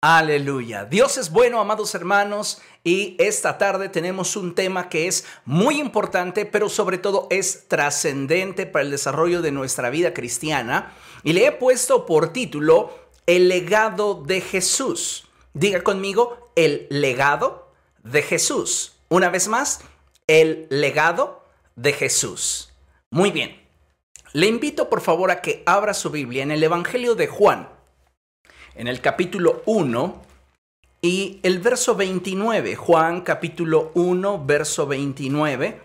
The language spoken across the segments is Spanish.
Aleluya. Dios es bueno, amados hermanos, y esta tarde tenemos un tema que es muy importante, pero sobre todo es trascendente para el desarrollo de nuestra vida cristiana. Y le he puesto por título El legado de Jesús. Diga conmigo, el legado de Jesús. Una vez más, el legado de Jesús. Muy bien. Le invito por favor a que abra su Biblia en el Evangelio de Juan en el capítulo 1 y el verso 29, Juan capítulo 1, verso 29,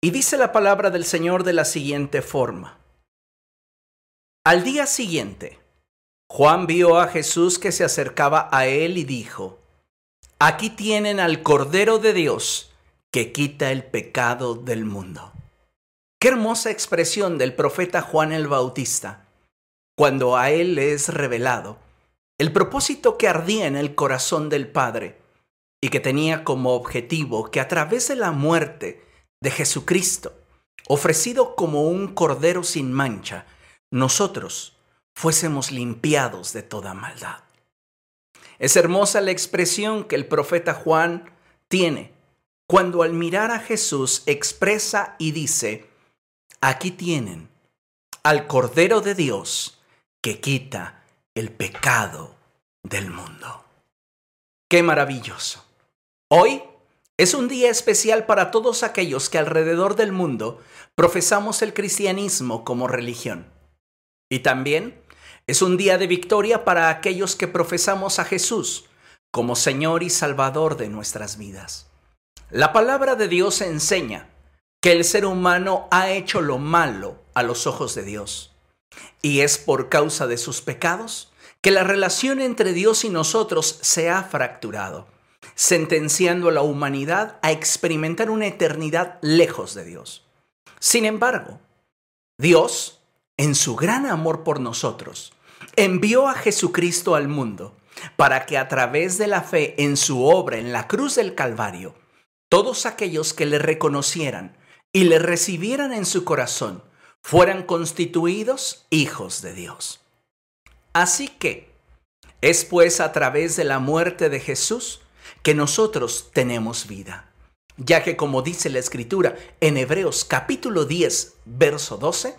y dice la palabra del Señor de la siguiente forma. Al día siguiente, Juan vio a Jesús que se acercaba a él y dijo, Aquí tienen al Cordero de Dios que quita el pecado del mundo. Qué hermosa expresión del profeta Juan el Bautista, cuando a él le es revelado el propósito que ardía en el corazón del Padre y que tenía como objetivo que a través de la muerte de Jesucristo, ofrecido como un cordero sin mancha, nosotros fuésemos limpiados de toda maldad. Es hermosa la expresión que el profeta Juan tiene cuando al mirar a Jesús expresa y dice, aquí tienen al Cordero de Dios que quita el pecado del mundo. Qué maravilloso. Hoy es un día especial para todos aquellos que alrededor del mundo profesamos el cristianismo como religión. Y también es un día de victoria para aquellos que profesamos a Jesús como Señor y Salvador de nuestras vidas. La palabra de Dios enseña que el ser humano ha hecho lo malo a los ojos de Dios y es por causa de sus pecados que la relación entre Dios y nosotros se ha fracturado, sentenciando a la humanidad a experimentar una eternidad lejos de Dios. Sin embargo, Dios, en su gran amor por nosotros, envió a Jesucristo al mundo para que a través de la fe en su obra en la cruz del Calvario, todos aquellos que le reconocieran y le recibieran en su corazón, fueran constituidos hijos de Dios. Así que es pues a través de la muerte de Jesús que nosotros tenemos vida, ya que como dice la escritura en Hebreos capítulo 10, verso 12,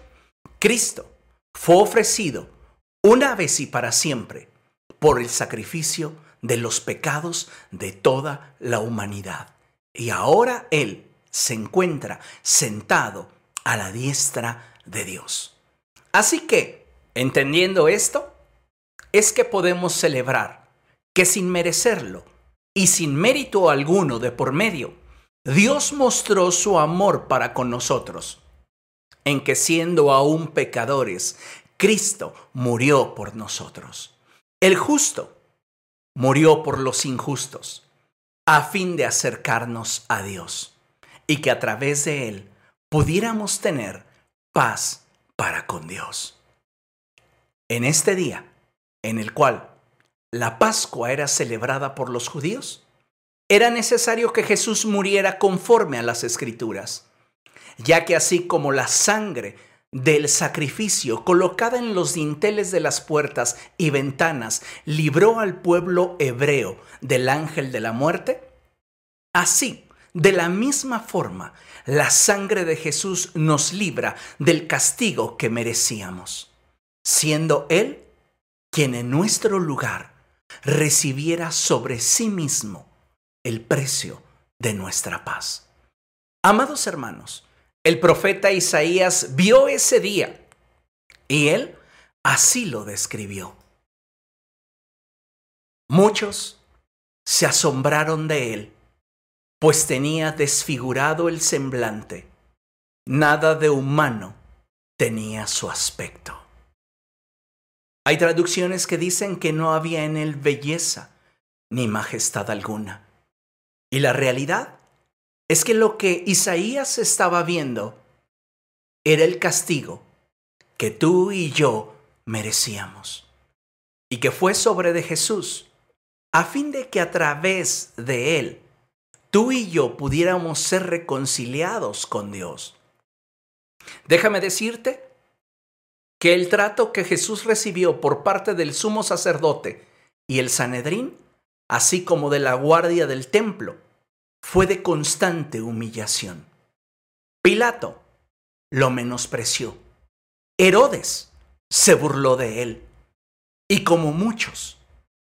Cristo fue ofrecido una vez y para siempre por el sacrificio de los pecados de toda la humanidad. Y ahora Él se encuentra sentado a la diestra de Dios. Así que, entendiendo esto, es que podemos celebrar que sin merecerlo y sin mérito alguno de por medio, Dios mostró su amor para con nosotros, en que siendo aún pecadores, Cristo murió por nosotros. El justo murió por los injustos, a fin de acercarnos a Dios, y que a través de Él pudiéramos tener paz para con Dios. En este día, en el cual la Pascua era celebrada por los judíos, era necesario que Jesús muriera conforme a las escrituras, ya que así como la sangre del sacrificio colocada en los dinteles de las puertas y ventanas libró al pueblo hebreo del ángel de la muerte, así, de la misma forma, la sangre de Jesús nos libra del castigo que merecíamos, siendo Él quien en nuestro lugar recibiera sobre sí mismo el precio de nuestra paz. Amados hermanos, el profeta Isaías vio ese día y él así lo describió. Muchos se asombraron de él, pues tenía desfigurado el semblante, nada de humano tenía su aspecto. Hay traducciones que dicen que no había en él belleza ni majestad alguna. Y la realidad es que lo que Isaías estaba viendo era el castigo que tú y yo merecíamos. Y que fue sobre de Jesús, a fin de que a través de él tú y yo pudiéramos ser reconciliados con Dios. Déjame decirte que el trato que Jesús recibió por parte del sumo sacerdote y el Sanedrín, así como de la guardia del templo, fue de constante humillación. Pilato lo menospreció. Herodes se burló de él. Y como muchos,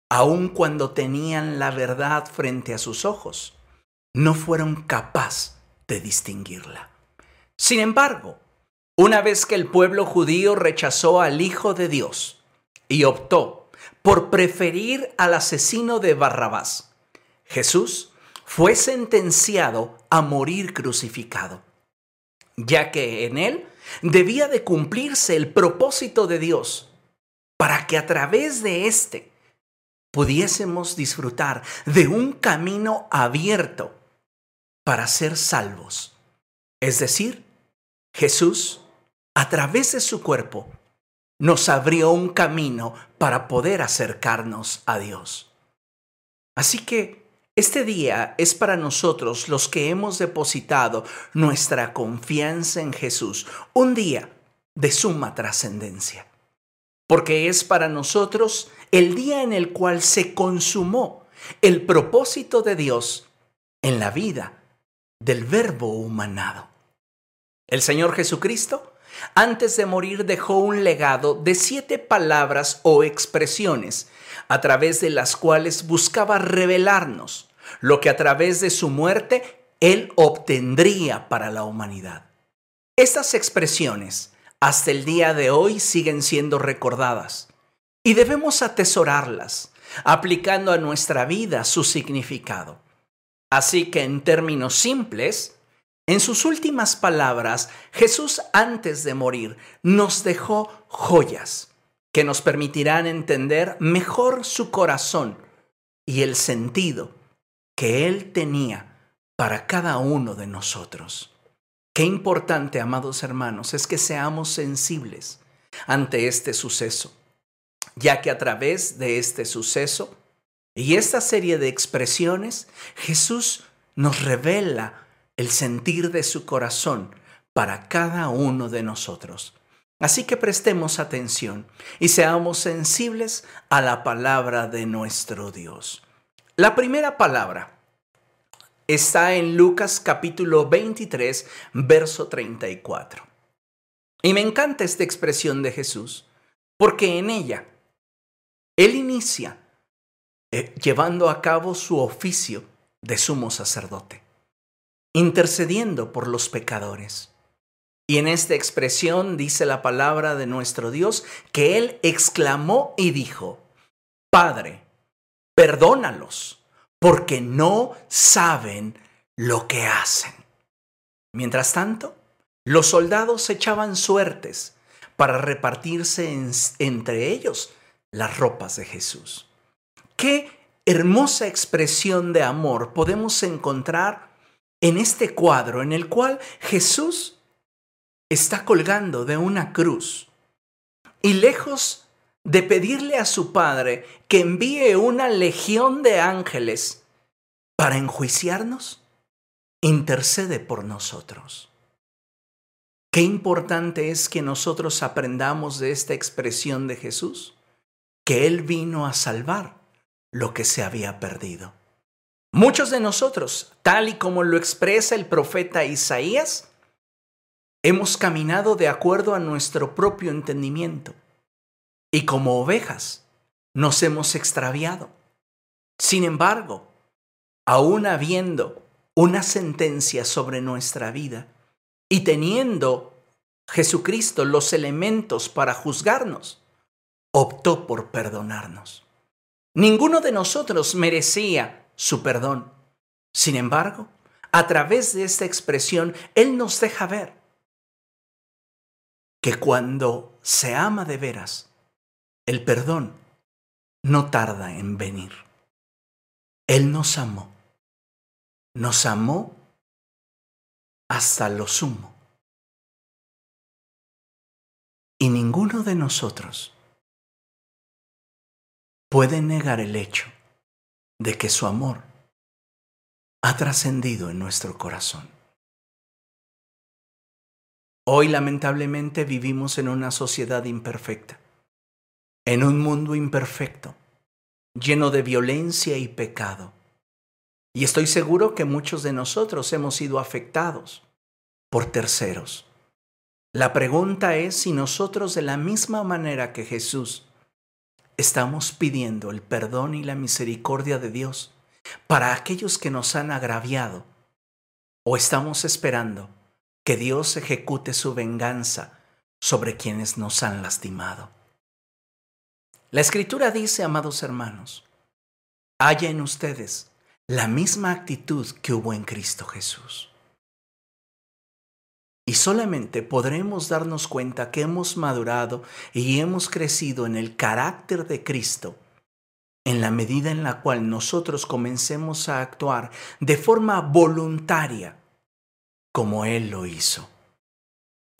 aun cuando tenían la verdad frente a sus ojos, no fueron capaces de distinguirla. Sin embargo, una vez que el pueblo judío rechazó al Hijo de Dios y optó por preferir al asesino de Barrabás, Jesús fue sentenciado a morir crucificado, ya que en él debía de cumplirse el propósito de Dios para que a través de éste pudiésemos disfrutar de un camino abierto para ser salvos. Es decir, Jesús, a través de su cuerpo, nos abrió un camino para poder acercarnos a Dios. Así que este día es para nosotros los que hemos depositado nuestra confianza en Jesús, un día de suma trascendencia, porque es para nosotros el día en el cual se consumó el propósito de Dios en la vida del verbo humanado. El Señor Jesucristo, antes de morir, dejó un legado de siete palabras o expresiones a través de las cuales buscaba revelarnos lo que a través de su muerte Él obtendría para la humanidad. Estas expresiones hasta el día de hoy siguen siendo recordadas y debemos atesorarlas, aplicando a nuestra vida su significado. Así que en términos simples, en sus últimas palabras, Jesús antes de morir nos dejó joyas que nos permitirán entender mejor su corazón y el sentido que Él tenía para cada uno de nosotros. Qué importante, amados hermanos, es que seamos sensibles ante este suceso, ya que a través de este suceso y esta serie de expresiones, Jesús nos revela el sentir de su corazón para cada uno de nosotros. Así que prestemos atención y seamos sensibles a la palabra de nuestro Dios. La primera palabra está en Lucas capítulo 23, verso 34. Y me encanta esta expresión de Jesús, porque en ella Él inicia eh, llevando a cabo su oficio de sumo sacerdote, intercediendo por los pecadores. Y en esta expresión dice la palabra de nuestro Dios que Él exclamó y dijo, Padre, perdónalos, porque no saben lo que hacen. Mientras tanto, los soldados echaban suertes para repartirse entre ellos las ropas de Jesús. Qué hermosa expresión de amor podemos encontrar en este cuadro en el cual Jesús está colgando de una cruz y lejos de pedirle a su Padre que envíe una legión de ángeles para enjuiciarnos, intercede por nosotros. Qué importante es que nosotros aprendamos de esta expresión de Jesús, que Él vino a salvar lo que se había perdido. Muchos de nosotros, tal y como lo expresa el profeta Isaías, hemos caminado de acuerdo a nuestro propio entendimiento y como ovejas nos hemos extraviado. Sin embargo, aún habiendo una sentencia sobre nuestra vida y teniendo Jesucristo los elementos para juzgarnos, optó por perdonarnos. Ninguno de nosotros merecía su perdón. Sin embargo, a través de esta expresión, Él nos deja ver que cuando se ama de veras, el perdón no tarda en venir. Él nos amó. Nos amó hasta lo sumo. Y ninguno de nosotros puede negar el hecho de que su amor ha trascendido en nuestro corazón. Hoy lamentablemente vivimos en una sociedad imperfecta, en un mundo imperfecto, lleno de violencia y pecado. Y estoy seguro que muchos de nosotros hemos sido afectados por terceros. La pregunta es si nosotros de la misma manera que Jesús estamos pidiendo el perdón y la misericordia de Dios para aquellos que nos han agraviado o estamos esperando que Dios ejecute su venganza sobre quienes nos han lastimado. La escritura dice, amados hermanos, haya en ustedes la misma actitud que hubo en Cristo Jesús. Y solamente podremos darnos cuenta que hemos madurado y hemos crecido en el carácter de Cristo en la medida en la cual nosotros comencemos a actuar de forma voluntaria como Él lo hizo.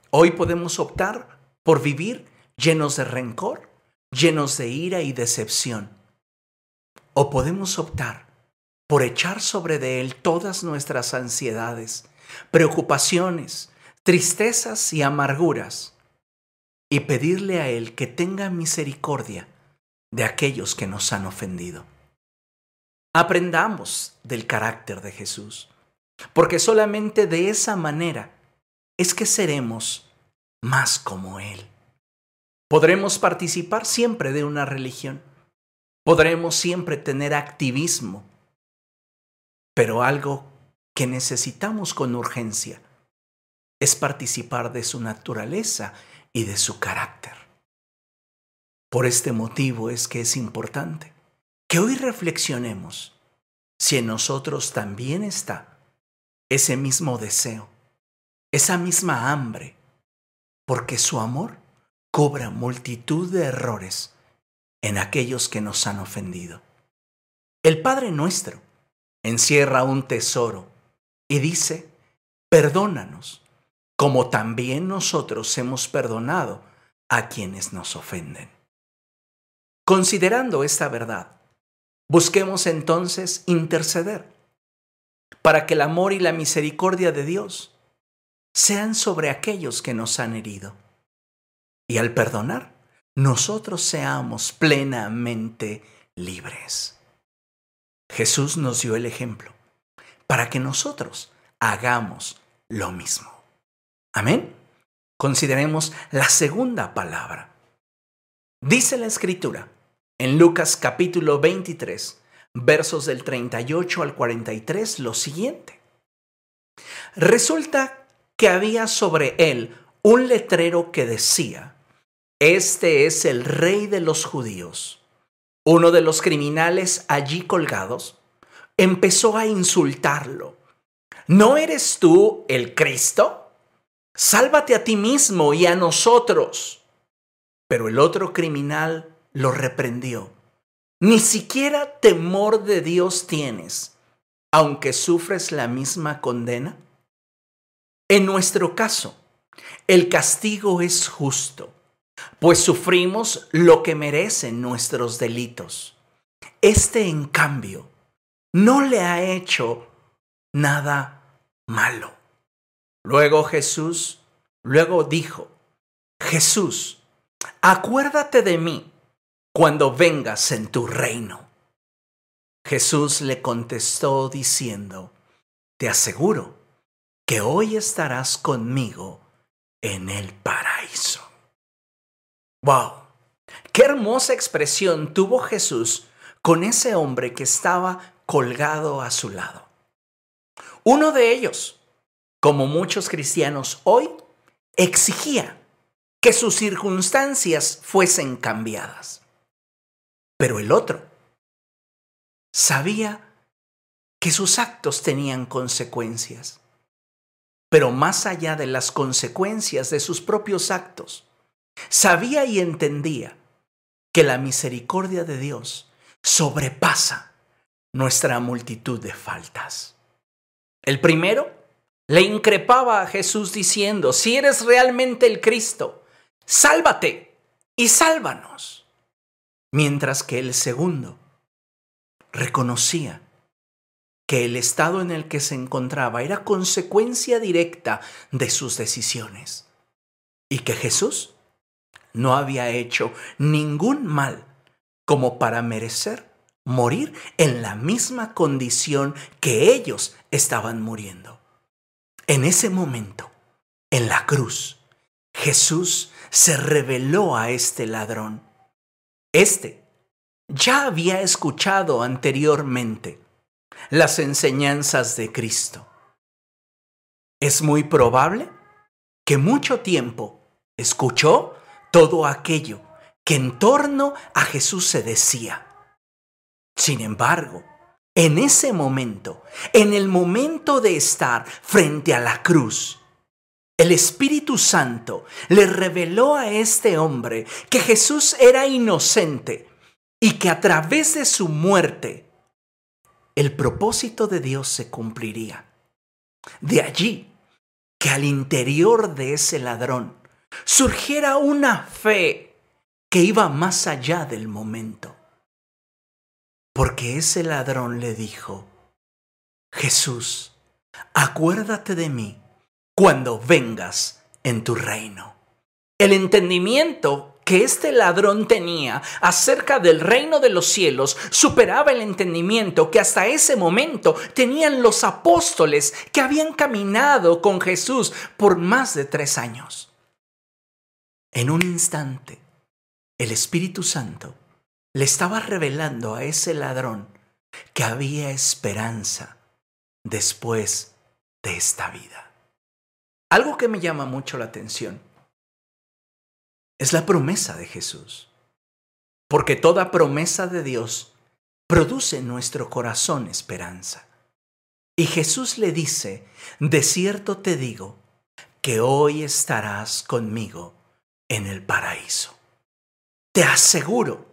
Hoy podemos optar por vivir llenos de rencor, llenos de ira y decepción. O podemos optar por echar sobre de Él todas nuestras ansiedades, preocupaciones, tristezas y amarguras, y pedirle a Él que tenga misericordia de aquellos que nos han ofendido. Aprendamos del carácter de Jesús, porque solamente de esa manera es que seremos más como Él. Podremos participar siempre de una religión, podremos siempre tener activismo, pero algo que necesitamos con urgencia es participar de su naturaleza y de su carácter. Por este motivo es que es importante que hoy reflexionemos si en nosotros también está ese mismo deseo, esa misma hambre, porque su amor cobra multitud de errores en aquellos que nos han ofendido. El Padre nuestro encierra un tesoro y dice, perdónanos, como también nosotros hemos perdonado a quienes nos ofenden. Considerando esta verdad, busquemos entonces interceder para que el amor y la misericordia de Dios sean sobre aquellos que nos han herido. Y al perdonar, nosotros seamos plenamente libres. Jesús nos dio el ejemplo para que nosotros hagamos lo mismo. Amén. Consideremos la segunda palabra. Dice la escritura en Lucas capítulo 23, versos del 38 al 43, lo siguiente. Resulta que había sobre él un letrero que decía, Este es el rey de los judíos. Uno de los criminales allí colgados empezó a insultarlo. ¿No eres tú el Cristo? Sálvate a ti mismo y a nosotros. Pero el otro criminal lo reprendió. Ni siquiera temor de Dios tienes, aunque sufres la misma condena. En nuestro caso, el castigo es justo, pues sufrimos lo que merecen nuestros delitos. Este, en cambio, no le ha hecho nada malo. Luego Jesús, luego dijo, Jesús, acuérdate de mí cuando vengas en tu reino. Jesús le contestó diciendo, te aseguro que hoy estarás conmigo en el paraíso. ¡Wow! Qué hermosa expresión tuvo Jesús con ese hombre que estaba colgado a su lado. Uno de ellos, como muchos cristianos hoy, exigía que sus circunstancias fuesen cambiadas. Pero el otro sabía que sus actos tenían consecuencias. Pero más allá de las consecuencias de sus propios actos, sabía y entendía que la misericordia de Dios sobrepasa nuestra multitud de faltas. El primero le increpaba a Jesús diciendo, si eres realmente el Cristo, sálvate y sálvanos mientras que el segundo reconocía que el estado en el que se encontraba era consecuencia directa de sus decisiones y que Jesús no había hecho ningún mal como para merecer morir en la misma condición que ellos estaban muriendo. En ese momento, en la cruz, Jesús se reveló a este ladrón. Este ya había escuchado anteriormente las enseñanzas de Cristo. Es muy probable que mucho tiempo escuchó todo aquello que en torno a Jesús se decía. Sin embargo, en ese momento, en el momento de estar frente a la cruz, el Espíritu Santo le reveló a este hombre que Jesús era inocente y que a través de su muerte el propósito de Dios se cumpliría. De allí que al interior de ese ladrón surgiera una fe que iba más allá del momento. Porque ese ladrón le dijo, Jesús, acuérdate de mí cuando vengas en tu reino. El entendimiento que este ladrón tenía acerca del reino de los cielos superaba el entendimiento que hasta ese momento tenían los apóstoles que habían caminado con Jesús por más de tres años. En un instante, el Espíritu Santo le estaba revelando a ese ladrón que había esperanza después de esta vida. Algo que me llama mucho la atención es la promesa de Jesús. Porque toda promesa de Dios produce en nuestro corazón esperanza. Y Jesús le dice, de cierto te digo, que hoy estarás conmigo en el paraíso. Te aseguro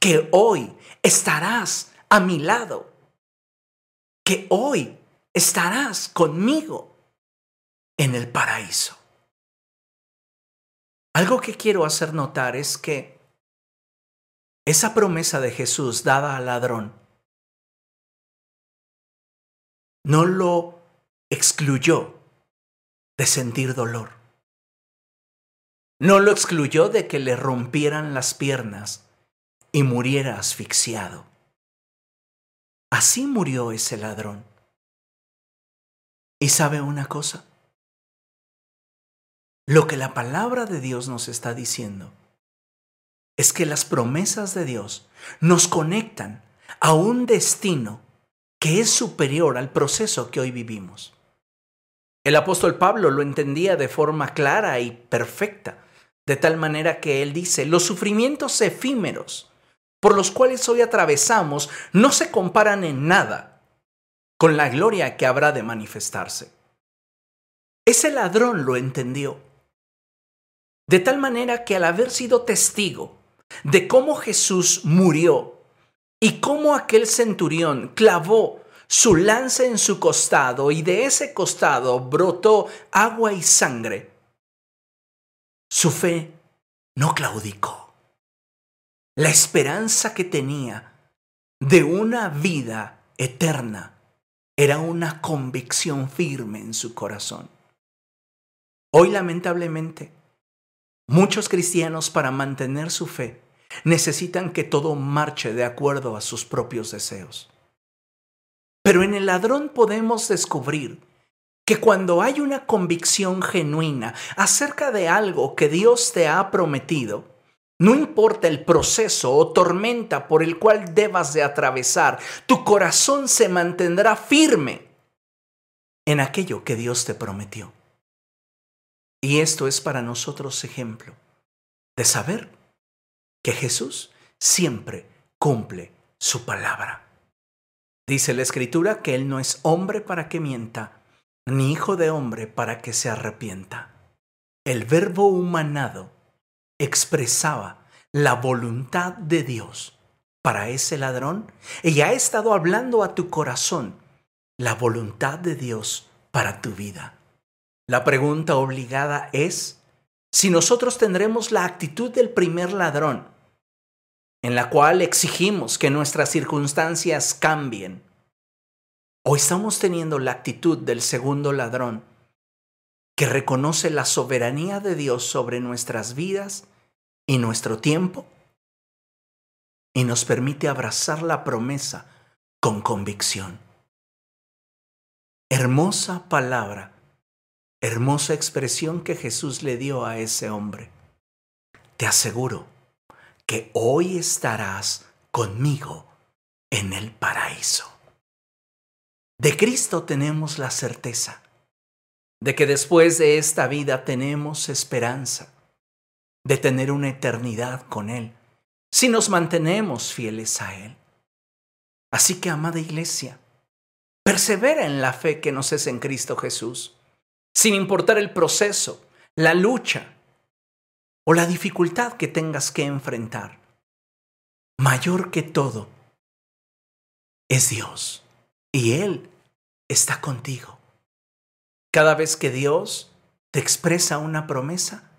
que hoy estarás a mi lado, que hoy estarás conmigo en el paraíso. Algo que quiero hacer notar es que esa promesa de Jesús dada al ladrón no lo excluyó de sentir dolor. No lo excluyó de que le rompieran las piernas y muriera asfixiado. Así murió ese ladrón. ¿Y sabe una cosa? Lo que la palabra de Dios nos está diciendo es que las promesas de Dios nos conectan a un destino que es superior al proceso que hoy vivimos. El apóstol Pablo lo entendía de forma clara y perfecta, de tal manera que él dice, los sufrimientos efímeros por los cuales hoy atravesamos no se comparan en nada con la gloria que habrá de manifestarse. Ese ladrón lo entendió de tal manera que al haber sido testigo de cómo Jesús murió y cómo aquel centurión clavó su lanza en su costado y de ese costado brotó agua y sangre, su fe no claudicó. La esperanza que tenía de una vida eterna era una convicción firme en su corazón. Hoy lamentablemente Muchos cristianos para mantener su fe necesitan que todo marche de acuerdo a sus propios deseos. Pero en el ladrón podemos descubrir que cuando hay una convicción genuina acerca de algo que Dios te ha prometido, no importa el proceso o tormenta por el cual debas de atravesar, tu corazón se mantendrá firme en aquello que Dios te prometió. Y esto es para nosotros ejemplo de saber que Jesús siempre cumple su palabra. Dice la escritura que Él no es hombre para que mienta, ni hijo de hombre para que se arrepienta. El verbo humanado expresaba la voluntad de Dios para ese ladrón y ha estado hablando a tu corazón la voluntad de Dios para tu vida. La pregunta obligada es si nosotros tendremos la actitud del primer ladrón, en la cual exigimos que nuestras circunstancias cambien, o estamos teniendo la actitud del segundo ladrón, que reconoce la soberanía de Dios sobre nuestras vidas y nuestro tiempo. y nos permite abrazar la promesa con convicción. Hermosa palabra, hermosa expresión que Jesús le dio a ese hombre. Te aseguro que hoy estarás conmigo en el paraíso. De Cristo tenemos la certeza de que después de esta vida tenemos esperanza de tener una eternidad con Él, si nos mantenemos fieles a Él. Así que, amada iglesia, persevera en la fe que nos es en Cristo Jesús, sin importar el proceso, la lucha o la dificultad que tengas que enfrentar. Mayor que todo es Dios y Él está contigo. Cada vez que Dios te expresa una promesa,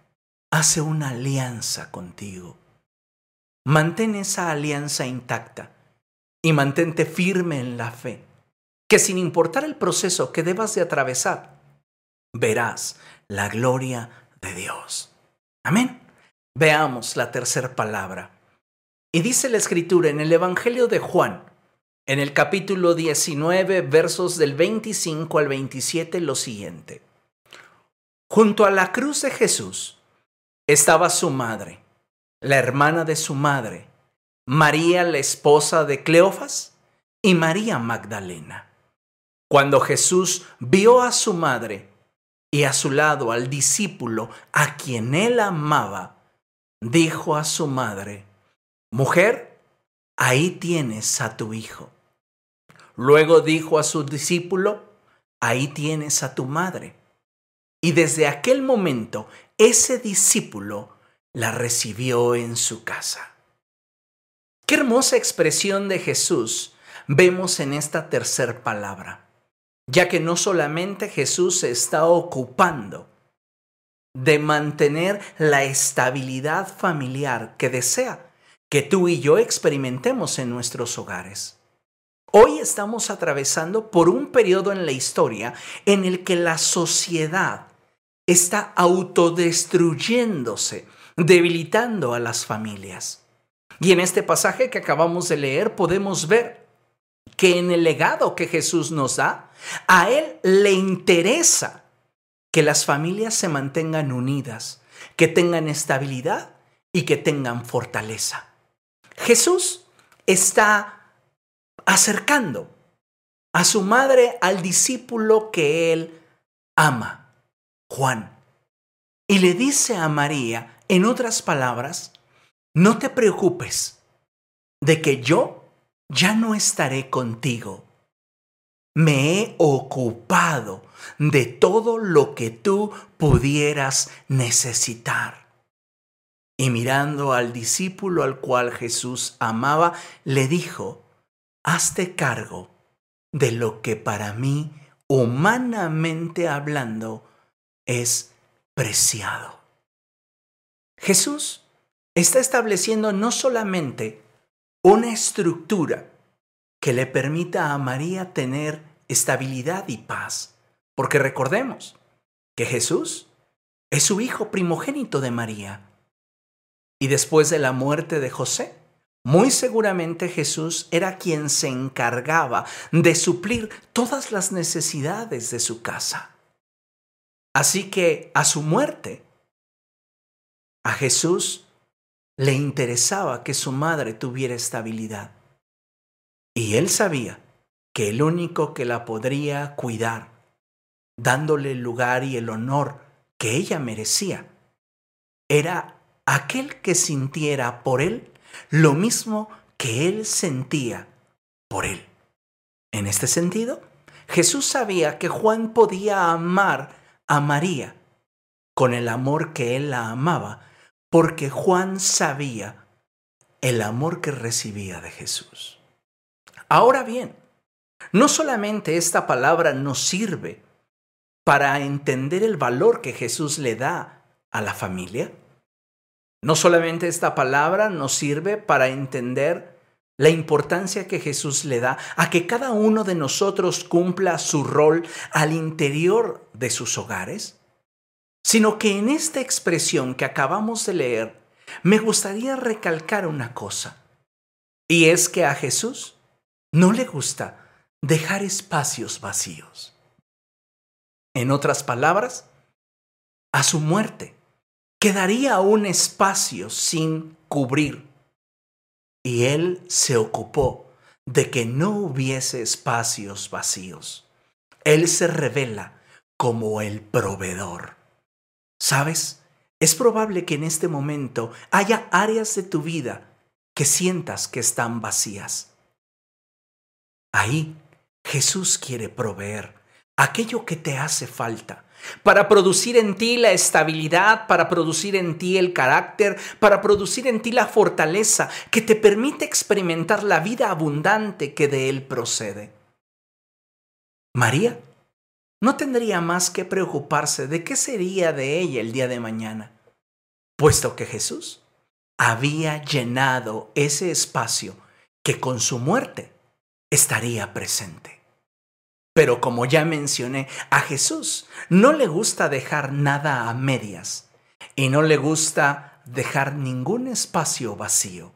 hace una alianza contigo. Mantén esa alianza intacta y mantente firme en la fe, que sin importar el proceso que debas de atravesar, verás la gloria de Dios. Amén. Veamos la tercera palabra. Y dice la escritura en el Evangelio de Juan, en el capítulo 19, versos del 25 al 27, lo siguiente. Junto a la cruz de Jesús estaba su madre, la hermana de su madre, María la esposa de Cleofas y María Magdalena. Cuando Jesús vio a su madre y a su lado al discípulo a quien él amaba, dijo a su madre, Mujer, ahí tienes a tu hijo. Luego dijo a su discípulo, ahí tienes a tu madre. Y desde aquel momento ese discípulo la recibió en su casa. Qué hermosa expresión de Jesús vemos en esta tercera palabra, ya que no solamente Jesús se está ocupando de mantener la estabilidad familiar que desea que tú y yo experimentemos en nuestros hogares, Hoy estamos atravesando por un periodo en la historia en el que la sociedad está autodestruyéndose, debilitando a las familias. Y en este pasaje que acabamos de leer podemos ver que en el legado que Jesús nos da, a Él le interesa que las familias se mantengan unidas, que tengan estabilidad y que tengan fortaleza. Jesús está acercando a su madre al discípulo que él ama, Juan. Y le dice a María, en otras palabras, no te preocupes de que yo ya no estaré contigo. Me he ocupado de todo lo que tú pudieras necesitar. Y mirando al discípulo al cual Jesús amaba, le dijo, hazte cargo de lo que para mí, humanamente hablando, es preciado. Jesús está estableciendo no solamente una estructura que le permita a María tener estabilidad y paz, porque recordemos que Jesús es su hijo primogénito de María. Y después de la muerte de José, muy seguramente Jesús era quien se encargaba de suplir todas las necesidades de su casa. Así que a su muerte, a Jesús le interesaba que su madre tuviera estabilidad. Y él sabía que el único que la podría cuidar, dándole el lugar y el honor que ella merecía, era aquel que sintiera por él lo mismo que él sentía por él. En este sentido, Jesús sabía que Juan podía amar a María con el amor que él la amaba, porque Juan sabía el amor que recibía de Jesús. Ahora bien, no solamente esta palabra nos sirve para entender el valor que Jesús le da a la familia, no solamente esta palabra nos sirve para entender la importancia que Jesús le da a que cada uno de nosotros cumpla su rol al interior de sus hogares, sino que en esta expresión que acabamos de leer, me gustaría recalcar una cosa. Y es que a Jesús no le gusta dejar espacios vacíos. En otras palabras, a su muerte quedaría un espacio sin cubrir. Y él se ocupó de que no hubiese espacios vacíos. Él se revela como el proveedor. ¿Sabes? Es probable que en este momento haya áreas de tu vida que sientas que están vacías. Ahí Jesús quiere proveer aquello que te hace falta para producir en ti la estabilidad, para producir en ti el carácter, para producir en ti la fortaleza que te permite experimentar la vida abundante que de Él procede. María no tendría más que preocuparse de qué sería de ella el día de mañana, puesto que Jesús había llenado ese espacio que con su muerte estaría presente. Pero como ya mencioné, a Jesús no le gusta dejar nada a medias y no le gusta dejar ningún espacio vacío.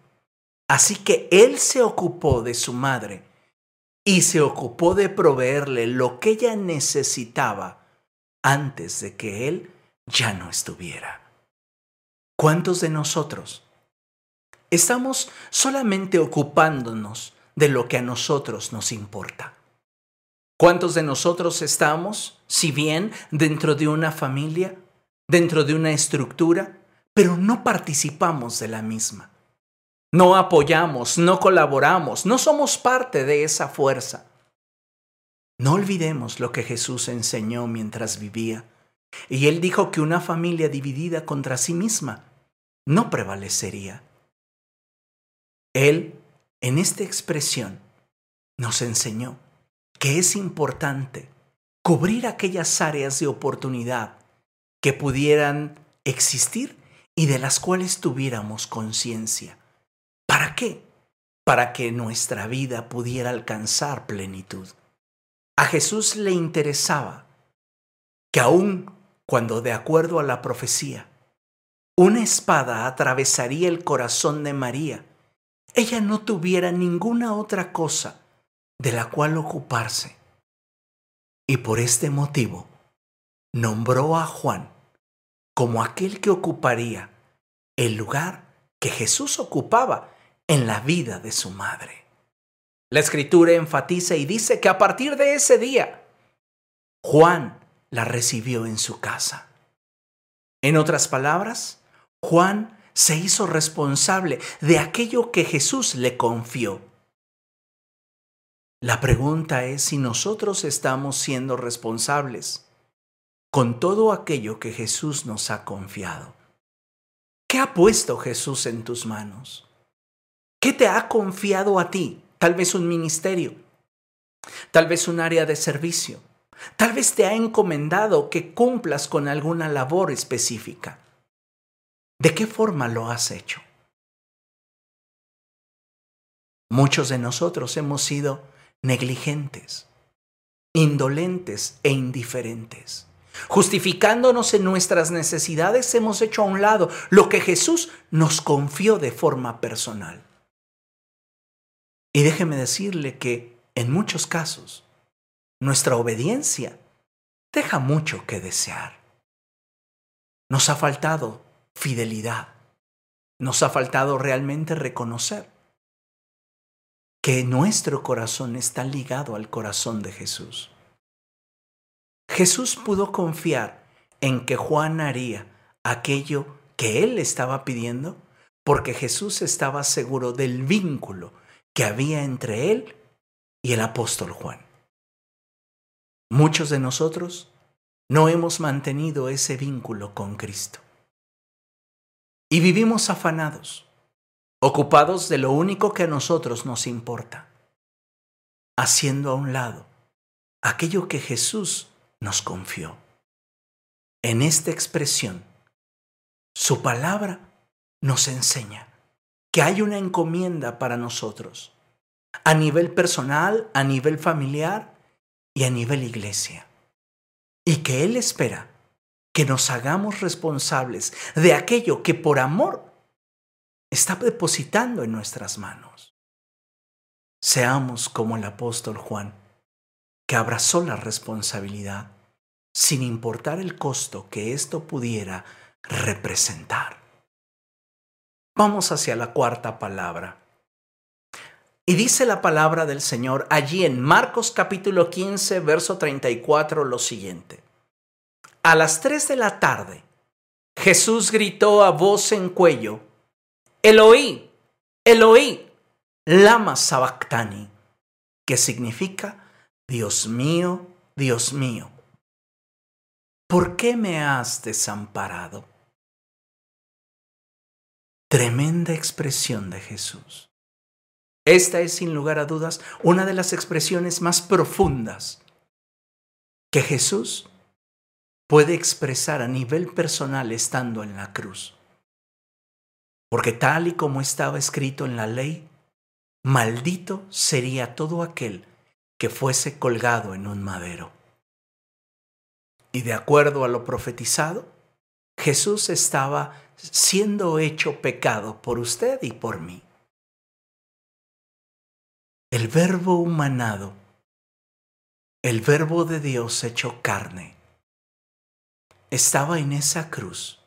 Así que Él se ocupó de su madre y se ocupó de proveerle lo que ella necesitaba antes de que él ya no estuviera. ¿Cuántos de nosotros estamos solamente ocupándonos de lo que a nosotros nos importa? ¿Cuántos de nosotros estamos, si bien dentro de una familia, dentro de una estructura, pero no participamos de la misma? No apoyamos, no colaboramos, no somos parte de esa fuerza. No olvidemos lo que Jesús enseñó mientras vivía. Y él dijo que una familia dividida contra sí misma no prevalecería. Él, en esta expresión, nos enseñó que es importante cubrir aquellas áreas de oportunidad que pudieran existir y de las cuales tuviéramos conciencia. ¿Para qué? Para que nuestra vida pudiera alcanzar plenitud. A Jesús le interesaba que aun cuando de acuerdo a la profecía, una espada atravesaría el corazón de María, ella no tuviera ninguna otra cosa de la cual ocuparse. Y por este motivo nombró a Juan como aquel que ocuparía el lugar que Jesús ocupaba en la vida de su madre. La escritura enfatiza y dice que a partir de ese día, Juan la recibió en su casa. En otras palabras, Juan se hizo responsable de aquello que Jesús le confió. La pregunta es si nosotros estamos siendo responsables con todo aquello que Jesús nos ha confiado. ¿Qué ha puesto Jesús en tus manos? ¿Qué te ha confiado a ti? Tal vez un ministerio, tal vez un área de servicio, tal vez te ha encomendado que cumplas con alguna labor específica. ¿De qué forma lo has hecho? Muchos de nosotros hemos sido negligentes, indolentes e indiferentes. Justificándonos en nuestras necesidades, hemos hecho a un lado lo que Jesús nos confió de forma personal. Y déjeme decirle que en muchos casos nuestra obediencia deja mucho que desear. Nos ha faltado fidelidad. Nos ha faltado realmente reconocer que nuestro corazón está ligado al corazón de Jesús. Jesús pudo confiar en que Juan haría aquello que él estaba pidiendo porque Jesús estaba seguro del vínculo que había entre él y el apóstol Juan. Muchos de nosotros no hemos mantenido ese vínculo con Cristo. Y vivimos afanados, ocupados de lo único que a nosotros nos importa, haciendo a un lado aquello que Jesús nos confió. En esta expresión, su palabra nos enseña que hay una encomienda para nosotros, a nivel personal, a nivel familiar y a nivel iglesia. Y que Él espera que nos hagamos responsables de aquello que por amor está depositando en nuestras manos. seamos como el apóstol Juan, que abrazó la responsabilidad sin importar el costo que esto pudiera representar. Vamos hacia la cuarta palabra. Y dice la palabra del Señor allí en Marcos capítulo 15, verso 34 lo siguiente. A las 3 de la tarde, Jesús gritó a voz en cuello, Eloí, Eloí, lama sabactani, que significa, Dios mío, Dios mío, ¿por qué me has desamparado? Tremenda expresión de Jesús. Esta es sin lugar a dudas una de las expresiones más profundas que Jesús puede expresar a nivel personal estando en la cruz. Porque tal y como estaba escrito en la ley, maldito sería todo aquel que fuese colgado en un madero. Y de acuerdo a lo profetizado, Jesús estaba siendo hecho pecado por usted y por mí. El verbo humanado, el verbo de Dios hecho carne, estaba en esa cruz,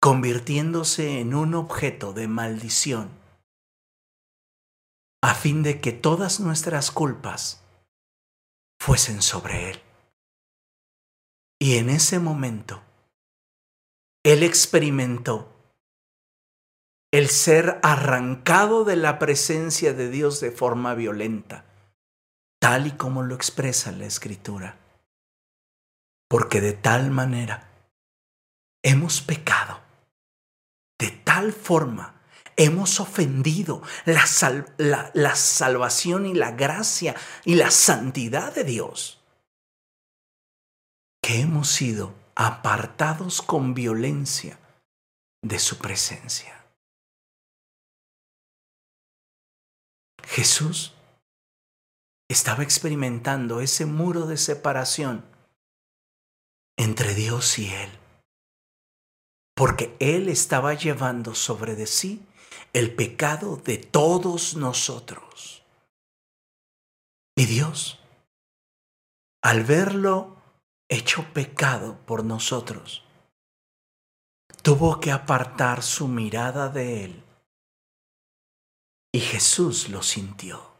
convirtiéndose en un objeto de maldición, a fin de que todas nuestras culpas fuesen sobre Él. Y en ese momento, Él experimentó el ser arrancado de la presencia de Dios de forma violenta, tal y como lo expresa la Escritura. Porque de tal manera hemos pecado, de tal forma hemos ofendido la, la salvación y la gracia y la santidad de Dios, que hemos sido apartados con violencia de su presencia. Jesús estaba experimentando ese muro de separación entre Dios y Él, porque Él estaba llevando sobre de sí el pecado de todos nosotros. Y Dios, al verlo hecho pecado por nosotros, tuvo que apartar su mirada de Él y Jesús lo sintió.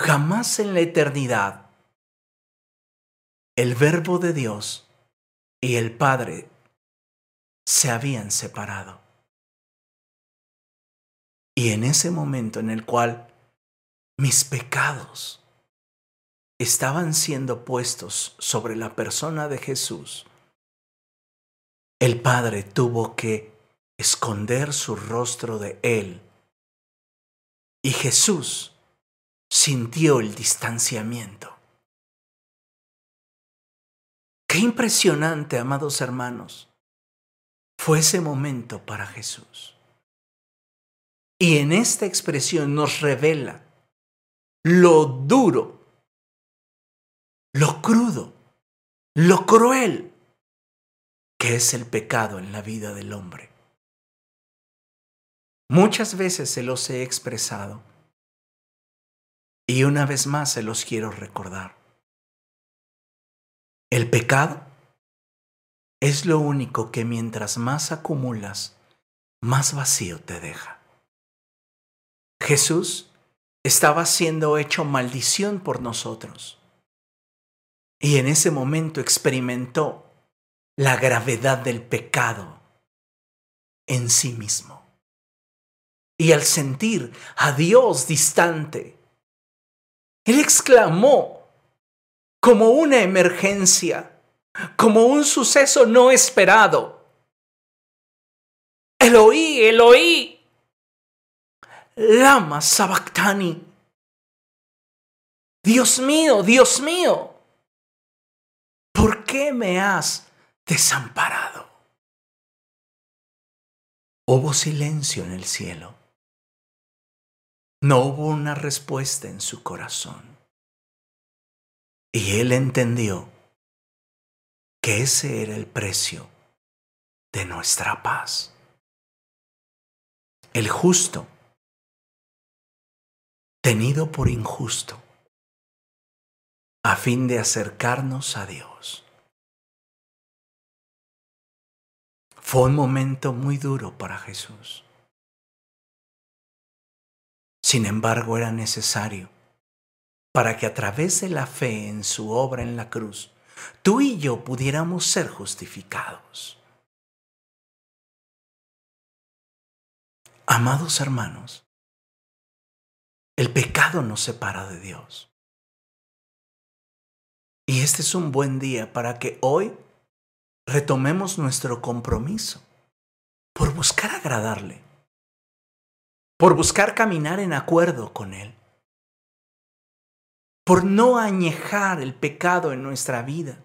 Jamás en la eternidad el verbo de Dios y el Padre se habían separado. Y en ese momento en el cual mis pecados estaban siendo puestos sobre la persona de Jesús, el Padre tuvo que esconder su rostro de él. Y Jesús sintió el distanciamiento. Qué impresionante, amados hermanos, fue ese momento para Jesús. Y en esta expresión nos revela lo duro, lo crudo, lo cruel que es el pecado en la vida del hombre. Muchas veces se los he expresado y una vez más se los quiero recordar. El pecado es lo único que mientras más acumulas, más vacío te deja. Jesús estaba siendo hecho maldición por nosotros. Y en ese momento experimentó la gravedad del pecado en sí mismo y al sentir a Dios distante, Él exclamó como una emergencia, como un suceso no esperado. Eloí, Eloí, lama sabactani. Dios mío, Dios mío, ¿por qué me has desamparado? Hubo silencio en el cielo. No hubo una respuesta en su corazón. Y él entendió que ese era el precio de nuestra paz. el justo, tenido por injusto, a fin de acercarnos a Dios. Fue un momento muy duro para Jesús. Sin embargo, era necesario para que a través de la fe en su obra en la cruz, tú y yo pudiéramos ser justificados. Amados hermanos, el pecado nos separa de Dios. Y este es un buen día para que hoy retomemos nuestro compromiso por buscar agradarle, por buscar caminar en acuerdo con Él, por no añejar el pecado en nuestra vida,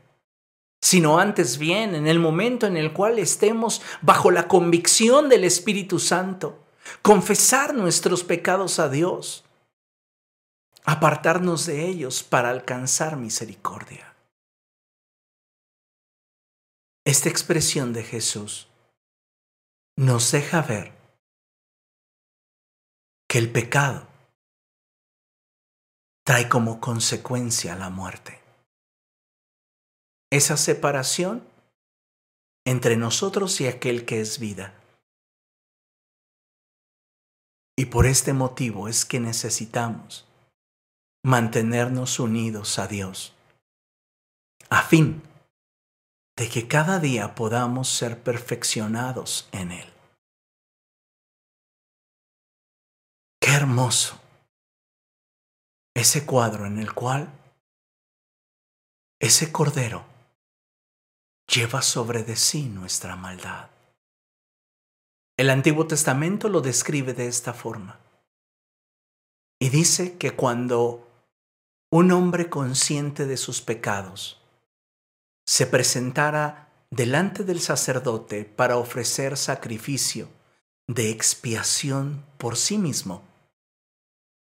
sino antes bien en el momento en el cual estemos bajo la convicción del Espíritu Santo, confesar nuestros pecados a Dios, apartarnos de ellos para alcanzar misericordia. Esta expresión de Jesús nos deja ver que el pecado trae como consecuencia la muerte. Esa separación entre nosotros y aquel que es vida. Y por este motivo es que necesitamos mantenernos unidos a Dios, a fin de que cada día podamos ser perfeccionados en Él. Qué hermoso ese cuadro en el cual ese cordero lleva sobre de sí nuestra maldad. El Antiguo Testamento lo describe de esta forma. Y dice que cuando un hombre consciente de sus pecados se presentara delante del sacerdote para ofrecer sacrificio de expiación por sí mismo,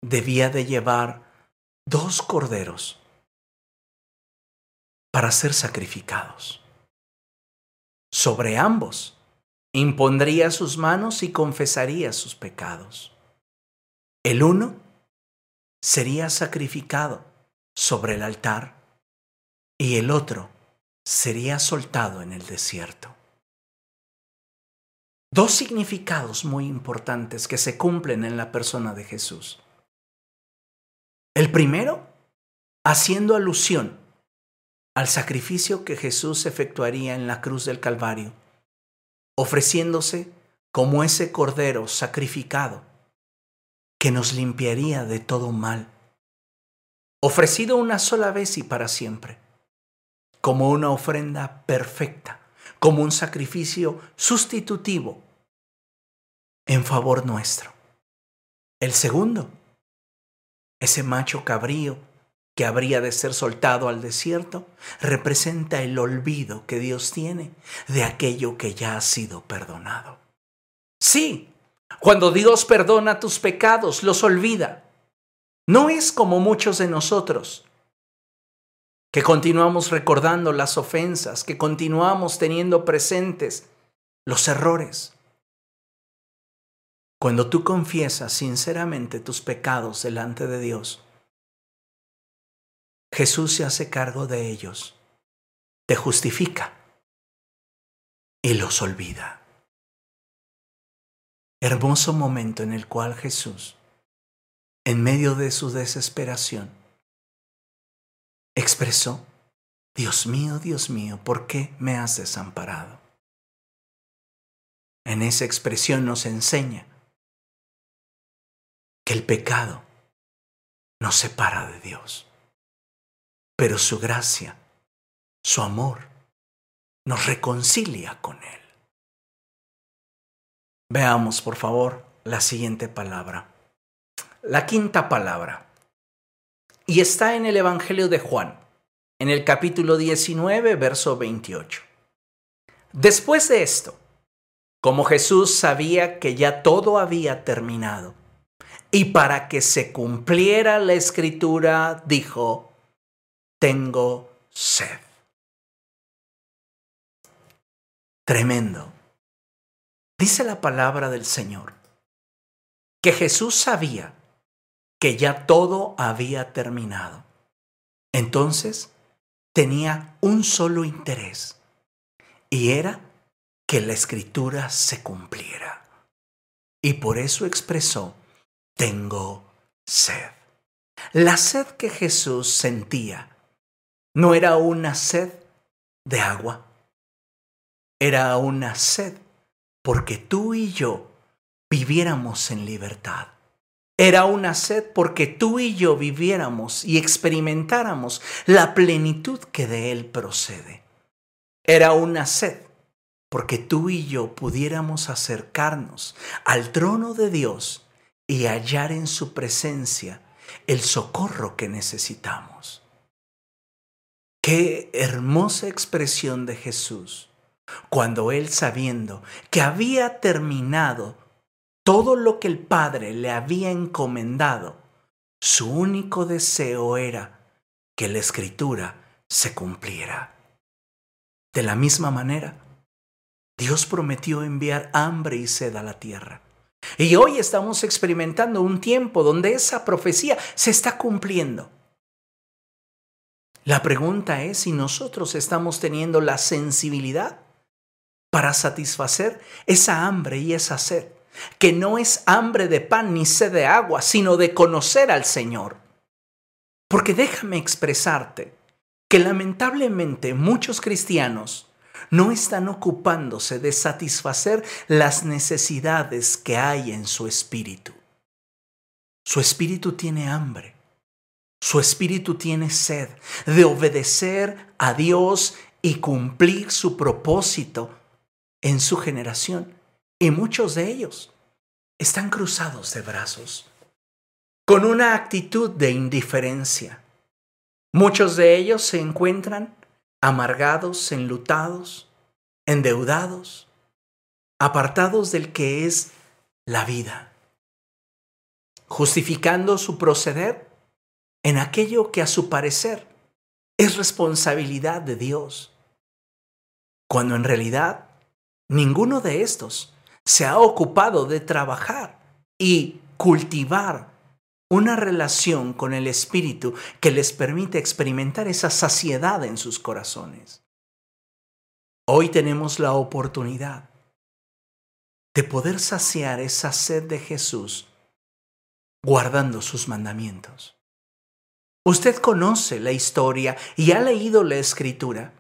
debía de llevar dos corderos para ser sacrificados. Sobre ambos impondría sus manos y confesaría sus pecados. El uno sería sacrificado sobre el altar y el otro sería soltado en el desierto. Dos significados muy importantes que se cumplen en la persona de Jesús. El primero, haciendo alusión al sacrificio que Jesús efectuaría en la cruz del Calvario, ofreciéndose como ese cordero sacrificado que nos limpiaría de todo mal, ofrecido una sola vez y para siempre como una ofrenda perfecta, como un sacrificio sustitutivo en favor nuestro. El segundo, ese macho cabrío que habría de ser soltado al desierto, representa el olvido que Dios tiene de aquello que ya ha sido perdonado. Sí, cuando Dios perdona tus pecados, los olvida. No es como muchos de nosotros, que continuamos recordando las ofensas, que continuamos teniendo presentes los errores. Cuando tú confiesas sinceramente tus pecados delante de Dios, Jesús se hace cargo de ellos, te justifica y los olvida. Hermoso momento en el cual Jesús, en medio de su desesperación, expresó, Dios mío, Dios mío, ¿por qué me has desamparado? En esa expresión nos enseña que el pecado nos separa de Dios, pero su gracia, su amor, nos reconcilia con Él. Veamos, por favor, la siguiente palabra. La quinta palabra y está en el Evangelio de Juan, en el capítulo 19, verso 28. Después de esto, como Jesús sabía que ya todo había terminado, y para que se cumpliera la escritura, dijo, tengo sed. Tremendo. Dice la palabra del Señor que Jesús sabía que ya todo había terminado. Entonces tenía un solo interés y era que la escritura se cumpliera. Y por eso expresó, tengo sed. La sed que Jesús sentía no era una sed de agua, era una sed porque tú y yo viviéramos en libertad. Era una sed porque tú y yo viviéramos y experimentáramos la plenitud que de Él procede. Era una sed porque tú y yo pudiéramos acercarnos al trono de Dios y hallar en su presencia el socorro que necesitamos. Qué hermosa expresión de Jesús cuando Él sabiendo que había terminado todo lo que el Padre le había encomendado, su único deseo era que la escritura se cumpliera. De la misma manera, Dios prometió enviar hambre y sed a la tierra. Y hoy estamos experimentando un tiempo donde esa profecía se está cumpliendo. La pregunta es si nosotros estamos teniendo la sensibilidad para satisfacer esa hambre y esa sed que no es hambre de pan ni sed de agua, sino de conocer al Señor. Porque déjame expresarte que lamentablemente muchos cristianos no están ocupándose de satisfacer las necesidades que hay en su espíritu. Su espíritu tiene hambre. Su espíritu tiene sed de obedecer a Dios y cumplir su propósito en su generación. Y muchos de ellos están cruzados de brazos, con una actitud de indiferencia. Muchos de ellos se encuentran amargados, enlutados, endeudados, apartados del que es la vida, justificando su proceder en aquello que a su parecer es responsabilidad de Dios, cuando en realidad ninguno de estos se ha ocupado de trabajar y cultivar una relación con el Espíritu que les permite experimentar esa saciedad en sus corazones. Hoy tenemos la oportunidad de poder saciar esa sed de Jesús guardando sus mandamientos. Usted conoce la historia y ha leído la escritura.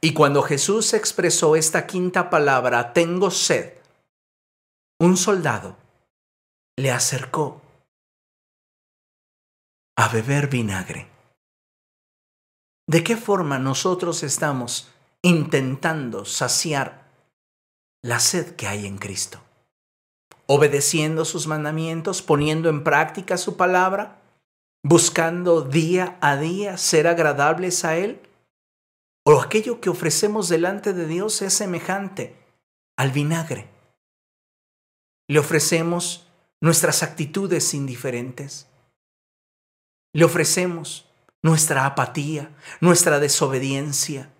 Y cuando Jesús expresó esta quinta palabra, tengo sed, un soldado le acercó a beber vinagre. ¿De qué forma nosotros estamos intentando saciar la sed que hay en Cristo? Obedeciendo sus mandamientos, poniendo en práctica su palabra, buscando día a día ser agradables a Él. ¿O aquello que ofrecemos delante de Dios es semejante al vinagre? Le ofrecemos nuestras actitudes indiferentes. Le ofrecemos nuestra apatía, nuestra desobediencia.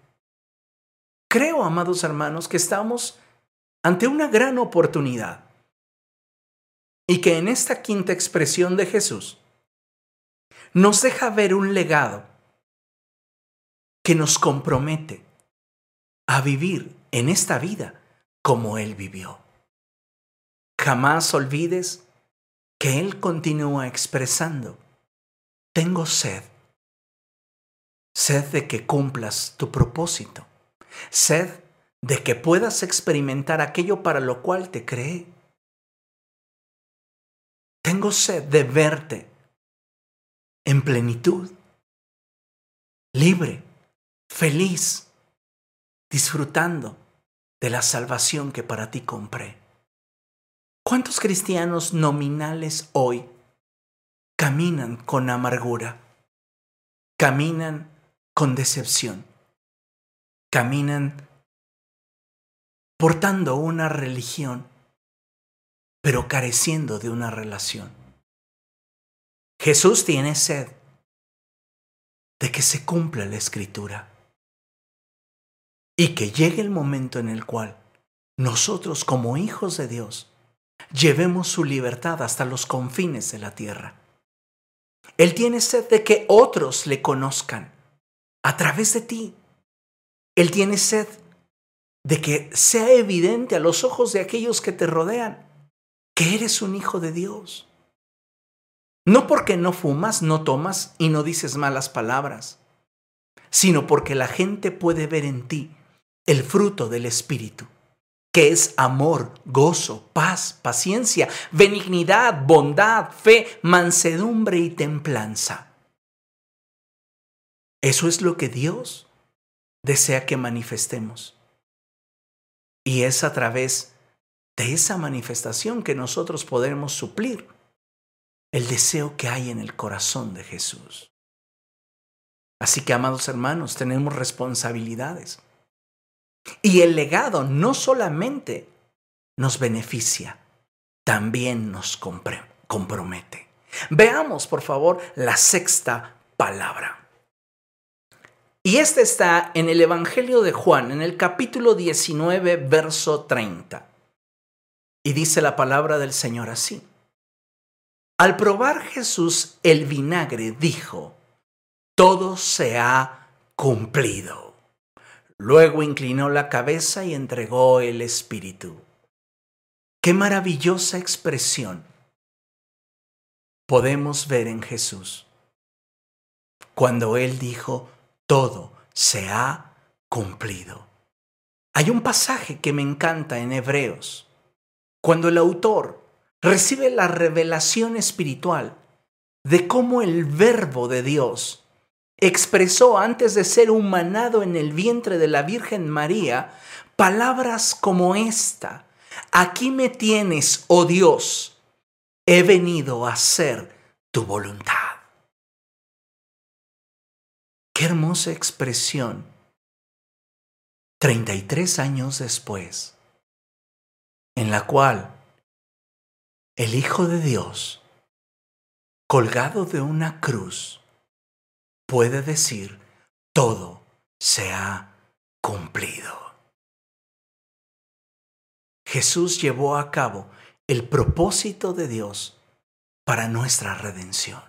Creo, amados hermanos, que estamos ante una gran oportunidad y que en esta quinta expresión de Jesús nos deja ver un legado que nos compromete a vivir en esta vida como Él vivió. Jamás olvides que Él continúa expresando, tengo sed, sed de que cumplas tu propósito, sed de que puedas experimentar aquello para lo cual te cree. Tengo sed de verte en plenitud, libre, feliz, disfrutando de la salvación que para ti compré. ¿Cuántos cristianos nominales hoy caminan con amargura? Caminan con decepción. Caminan portando una religión, pero careciendo de una relación. Jesús tiene sed de que se cumpla la escritura y que llegue el momento en el cual nosotros como hijos de Dios llevemos su libertad hasta los confines de la tierra. Él tiene sed de que otros le conozcan a través de ti. Él tiene sed de que sea evidente a los ojos de aquellos que te rodean que eres un hijo de Dios. No porque no fumas, no tomas y no dices malas palabras, sino porque la gente puede ver en ti el fruto del Espíritu, que es amor, gozo, paz, paciencia, benignidad, bondad, fe, mansedumbre y templanza. Eso es lo que Dios desea que manifestemos. Y es a través de esa manifestación que nosotros podemos suplir el deseo que hay en el corazón de Jesús. Así que, amados hermanos, tenemos responsabilidades. Y el legado no solamente nos beneficia, también nos compromete. Veamos, por favor, la sexta palabra. Y esta está en el Evangelio de Juan, en el capítulo 19, verso 30. Y dice la palabra del Señor así. Al probar Jesús el vinagre, dijo, todo se ha cumplido. Luego inclinó la cabeza y entregó el Espíritu. Qué maravillosa expresión podemos ver en Jesús cuando Él dijo, todo se ha cumplido. Hay un pasaje que me encanta en Hebreos, cuando el autor recibe la revelación espiritual de cómo el verbo de Dios expresó antes de ser humanado en el vientre de la Virgen María palabras como esta, aquí me tienes, oh Dios, he venido a hacer tu voluntad. Qué hermosa expresión. 33 años después, en la cual el Hijo de Dios, colgado de una cruz, puede decir, todo se ha cumplido. Jesús llevó a cabo el propósito de Dios para nuestra redención.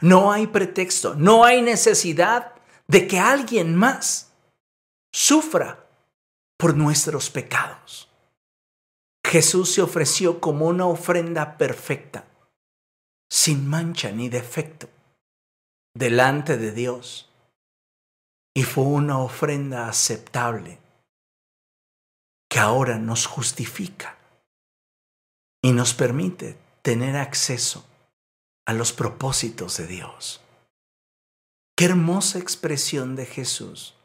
No hay pretexto, no hay necesidad de que alguien más sufra por nuestros pecados. Jesús se ofreció como una ofrenda perfecta, sin mancha ni defecto, delante de Dios. Y fue una ofrenda aceptable que ahora nos justifica y nos permite tener acceso a los propósitos de Dios. Qué hermosa expresión de Jesús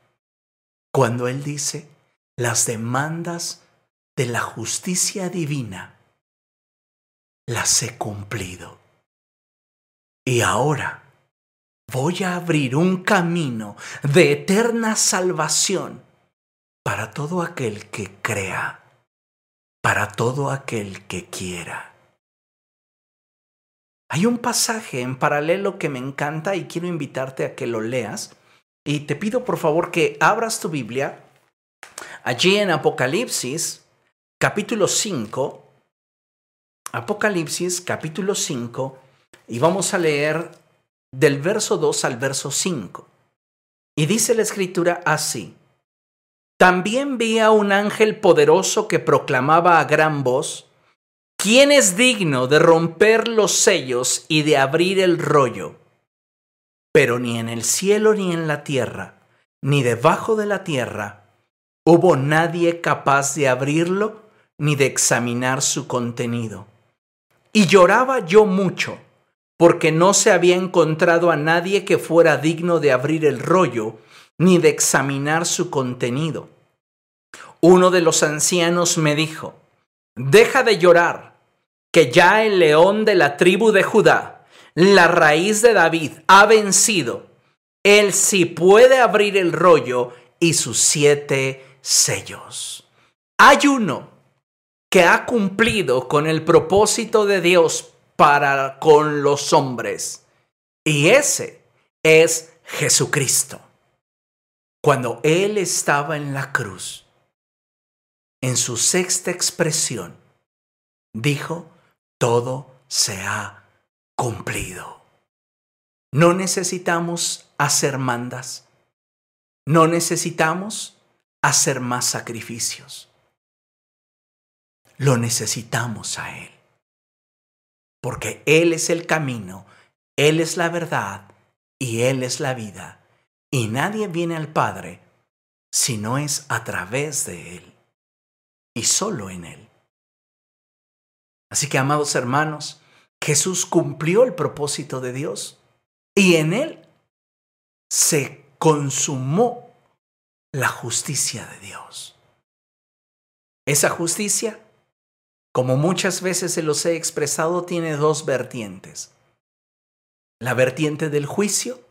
cuando Él dice, las demandas de la justicia divina las he cumplido. Y ahora voy a abrir un camino de eterna salvación para todo aquel que crea, para todo aquel que quiera. Hay un pasaje en paralelo que me encanta y quiero invitarte a que lo leas. Y te pido por favor que abras tu Biblia allí en Apocalipsis, capítulo 5. Apocalipsis, capítulo 5. Y vamos a leer del verso 2 al verso 5. Y dice la escritura así. También vi a un ángel poderoso que proclamaba a gran voz, ¿Quién es digno de romper los sellos y de abrir el rollo? Pero ni en el cielo ni en la tierra, ni debajo de la tierra, hubo nadie capaz de abrirlo ni de examinar su contenido. Y lloraba yo mucho, porque no se había encontrado a nadie que fuera digno de abrir el rollo ni de examinar su contenido. Uno de los ancianos me dijo, Deja de llorar que ya el león de la tribu de Judá, la raíz de David, ha vencido. Él sí puede abrir el rollo y sus siete sellos. Hay uno que ha cumplido con el propósito de Dios para con los hombres. Y ese es Jesucristo. Cuando Él estaba en la cruz, en su sexta expresión, dijo, todo se ha cumplido. No necesitamos hacer mandas. No necesitamos hacer más sacrificios. Lo necesitamos a Él. Porque Él es el camino, Él es la verdad y Él es la vida. Y nadie viene al Padre si no es a través de Él y solo en Él. Así que, amados hermanos, Jesús cumplió el propósito de Dios y en Él se consumó la justicia de Dios. Esa justicia, como muchas veces se los he expresado, tiene dos vertientes. La vertiente del juicio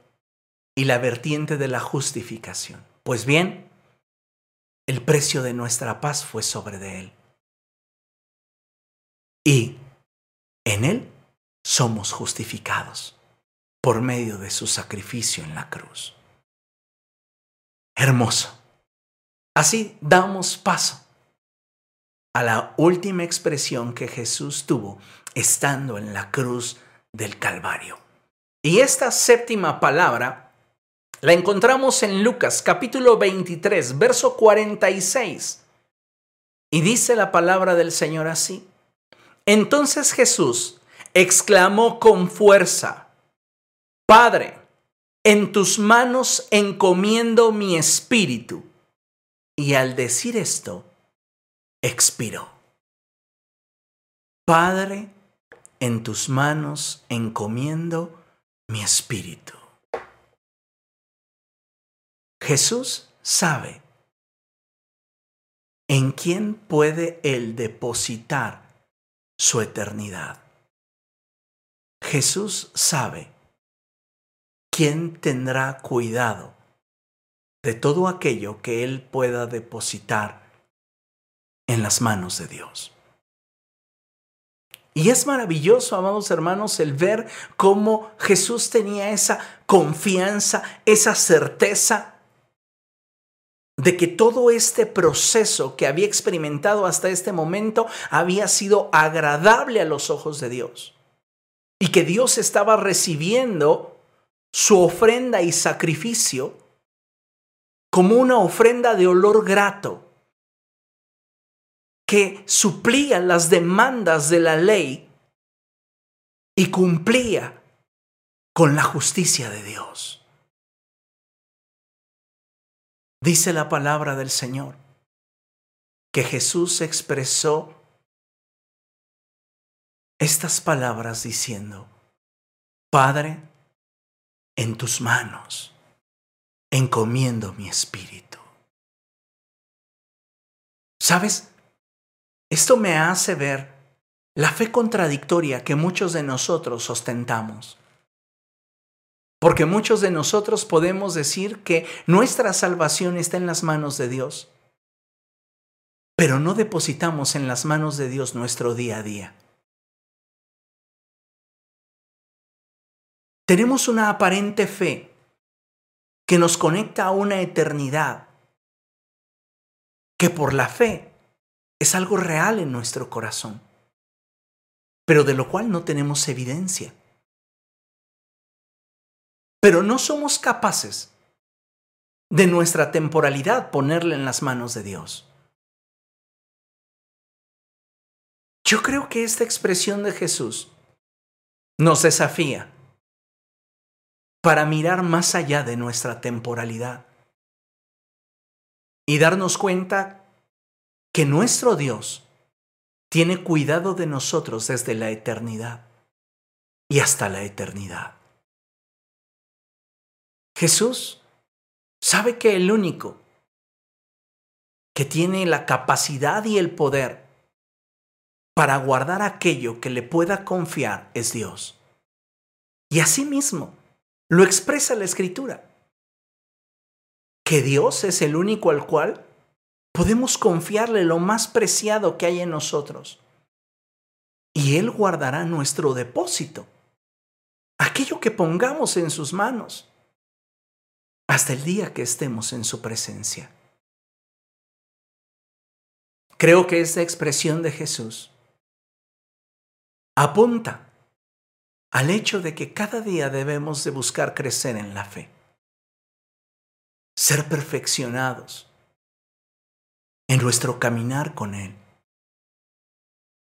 y la vertiente de la justificación. Pues bien, el precio de nuestra paz fue sobre de Él. Y en Él somos justificados por medio de su sacrificio en la cruz. Hermoso. Así damos paso a la última expresión que Jesús tuvo estando en la cruz del Calvario. Y esta séptima palabra la encontramos en Lucas capítulo 23, verso 46. Y dice la palabra del Señor así. Entonces Jesús exclamó con fuerza, Padre, en tus manos encomiendo mi espíritu. Y al decir esto, expiró. Padre, en tus manos encomiendo mi espíritu. Jesús sabe en quién puede Él depositar su eternidad. Jesús sabe quién tendrá cuidado de todo aquello que Él pueda depositar en las manos de Dios. Y es maravilloso, amados hermanos, el ver cómo Jesús tenía esa confianza, esa certeza de que todo este proceso que había experimentado hasta este momento había sido agradable a los ojos de Dios y que Dios estaba recibiendo su ofrenda y sacrificio como una ofrenda de olor grato que suplía las demandas de la ley y cumplía con la justicia de Dios. Dice la palabra del Señor que Jesús expresó estas palabras diciendo, Padre, en tus manos encomiendo mi espíritu. ¿Sabes? Esto me hace ver la fe contradictoria que muchos de nosotros ostentamos. Porque muchos de nosotros podemos decir que nuestra salvación está en las manos de Dios, pero no depositamos en las manos de Dios nuestro día a día. Tenemos una aparente fe que nos conecta a una eternidad, que por la fe es algo real en nuestro corazón, pero de lo cual no tenemos evidencia pero no somos capaces de nuestra temporalidad ponerla en las manos de Dios. Yo creo que esta expresión de Jesús nos desafía para mirar más allá de nuestra temporalidad y darnos cuenta que nuestro Dios tiene cuidado de nosotros desde la eternidad y hasta la eternidad. Jesús sabe que el único que tiene la capacidad y el poder para guardar aquello que le pueda confiar es Dios. Y asimismo lo expresa la Escritura, que Dios es el único al cual podemos confiarle lo más preciado que hay en nosotros. Y Él guardará nuestro depósito, aquello que pongamos en sus manos hasta el día que estemos en su presencia. Creo que esta expresión de Jesús apunta al hecho de que cada día debemos de buscar crecer en la fe, ser perfeccionados en nuestro caminar con Él,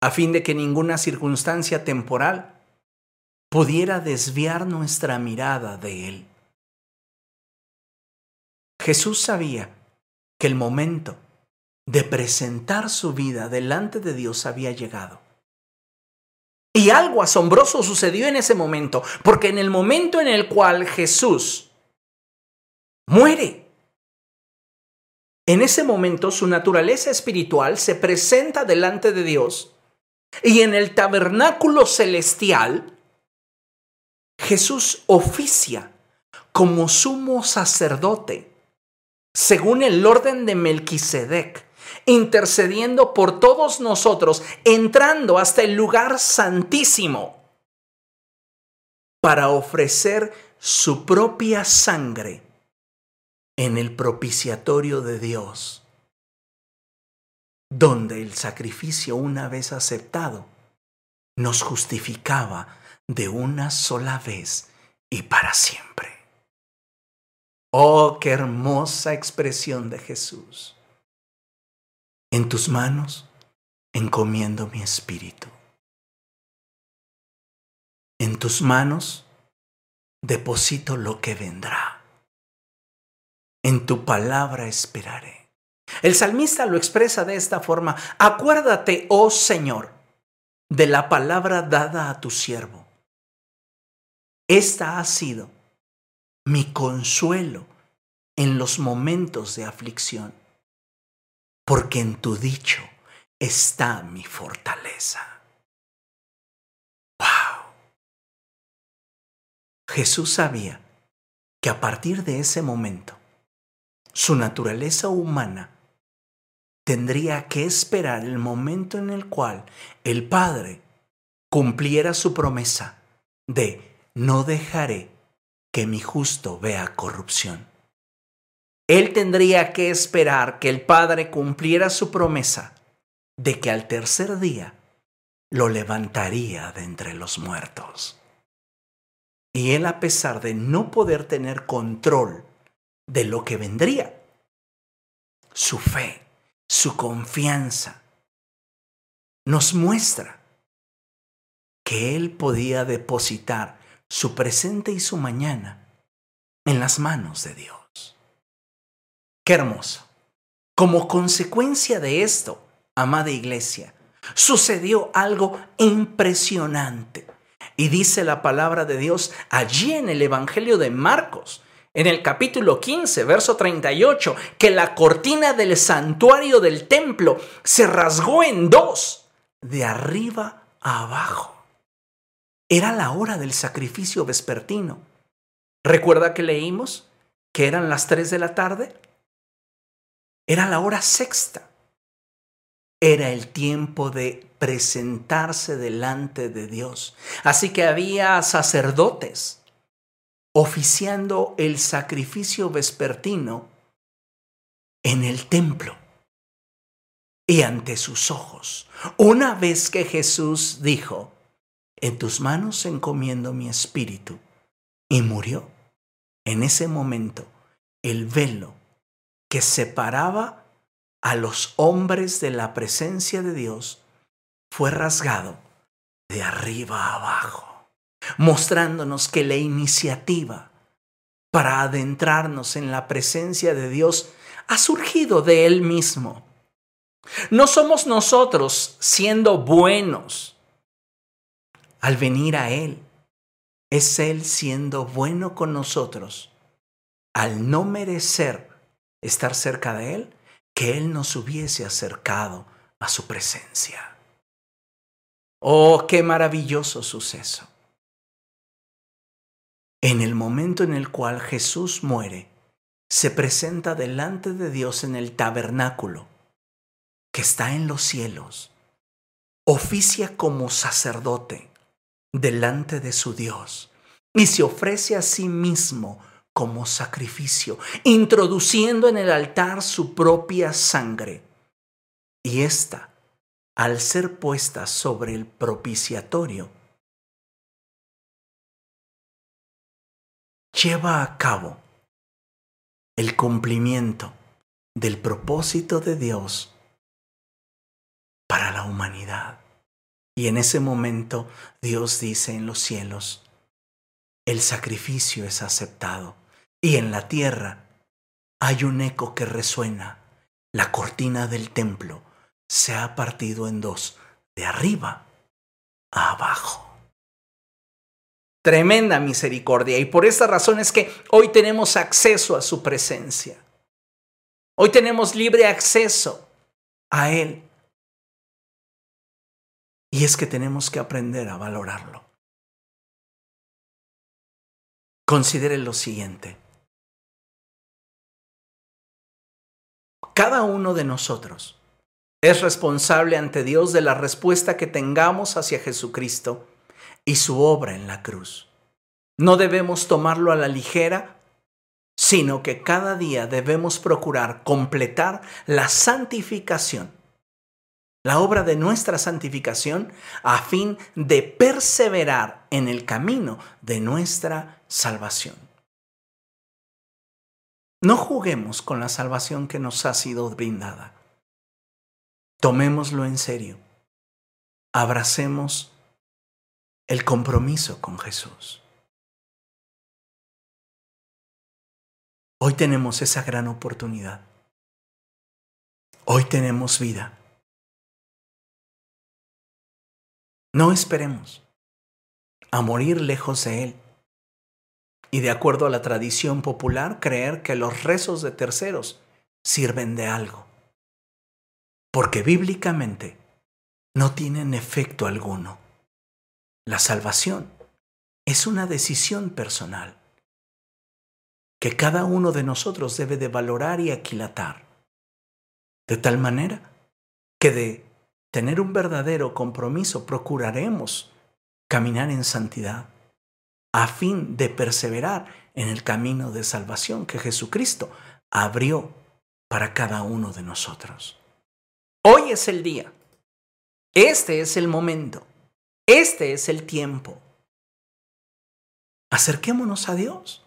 a fin de que ninguna circunstancia temporal pudiera desviar nuestra mirada de Él. Jesús sabía que el momento de presentar su vida delante de Dios había llegado. Y algo asombroso sucedió en ese momento, porque en el momento en el cual Jesús muere, en ese momento su naturaleza espiritual se presenta delante de Dios y en el tabernáculo celestial Jesús oficia como sumo sacerdote según el orden de Melquisedec, intercediendo por todos nosotros, entrando hasta el lugar santísimo para ofrecer su propia sangre en el propiciatorio de Dios, donde el sacrificio una vez aceptado nos justificaba de una sola vez y para siempre. Oh, qué hermosa expresión de Jesús. En tus manos encomiendo mi espíritu. En tus manos deposito lo que vendrá. En tu palabra esperaré. El salmista lo expresa de esta forma. Acuérdate, oh Señor, de la palabra dada a tu siervo. Esta ha sido mi consuelo en los momentos de aflicción, porque en tu dicho está mi fortaleza. ¡Wow! Jesús sabía que a partir de ese momento, su naturaleza humana tendría que esperar el momento en el cual el Padre cumpliera su promesa de no dejaré que mi justo vea corrupción. Él tendría que esperar que el Padre cumpliera su promesa de que al tercer día lo levantaría de entre los muertos. Y él a pesar de no poder tener control de lo que vendría, su fe, su confianza, nos muestra que él podía depositar su presente y su mañana en las manos de Dios. Qué hermoso. Como consecuencia de esto, amada iglesia, sucedió algo impresionante. Y dice la palabra de Dios allí en el Evangelio de Marcos, en el capítulo 15, verso 38, que la cortina del santuario del templo se rasgó en dos, de arriba a abajo. Era la hora del sacrificio vespertino. ¿Recuerda que leímos que eran las tres de la tarde? Era la hora sexta. Era el tiempo de presentarse delante de Dios. Así que había sacerdotes oficiando el sacrificio vespertino en el templo y ante sus ojos. Una vez que Jesús dijo, en tus manos encomiendo mi espíritu. Y murió. En ese momento, el velo que separaba a los hombres de la presencia de Dios fue rasgado de arriba abajo, mostrándonos que la iniciativa para adentrarnos en la presencia de Dios ha surgido de Él mismo. No somos nosotros siendo buenos, al venir a Él. Es Él siendo bueno con nosotros, al no merecer estar cerca de Él, que Él nos hubiese acercado a su presencia. Oh, qué maravilloso suceso. En el momento en el cual Jesús muere, se presenta delante de Dios en el tabernáculo que está en los cielos, oficia como sacerdote, delante de su Dios y se ofrece a sí mismo como sacrificio, introduciendo en el altar su propia sangre. Y esta al ser puesta sobre el propiciatorio, lleva a cabo el cumplimiento del propósito de Dios para la humanidad. Y en ese momento Dios dice en los cielos, el sacrificio es aceptado. Y en la tierra hay un eco que resuena. La cortina del templo se ha partido en dos, de arriba a abajo. Tremenda misericordia. Y por esta razón es que hoy tenemos acceso a su presencia. Hoy tenemos libre acceso a Él. Y es que tenemos que aprender a valorarlo. Considere lo siguiente. Cada uno de nosotros es responsable ante Dios de la respuesta que tengamos hacia Jesucristo y su obra en la cruz. No debemos tomarlo a la ligera, sino que cada día debemos procurar completar la santificación la obra de nuestra santificación a fin de perseverar en el camino de nuestra salvación. No juguemos con la salvación que nos ha sido brindada. Tomémoslo en serio. Abracemos el compromiso con Jesús. Hoy tenemos esa gran oportunidad. Hoy tenemos vida. No esperemos a morir lejos de Él. Y de acuerdo a la tradición popular, creer que los rezos de terceros sirven de algo. Porque bíblicamente no tienen efecto alguno. La salvación es una decisión personal que cada uno de nosotros debe de valorar y aquilatar. De tal manera que de tener un verdadero compromiso, procuraremos caminar en santidad a fin de perseverar en el camino de salvación que Jesucristo abrió para cada uno de nosotros. Hoy es el día. Este es el momento. Este es el tiempo. Acerquémonos a Dios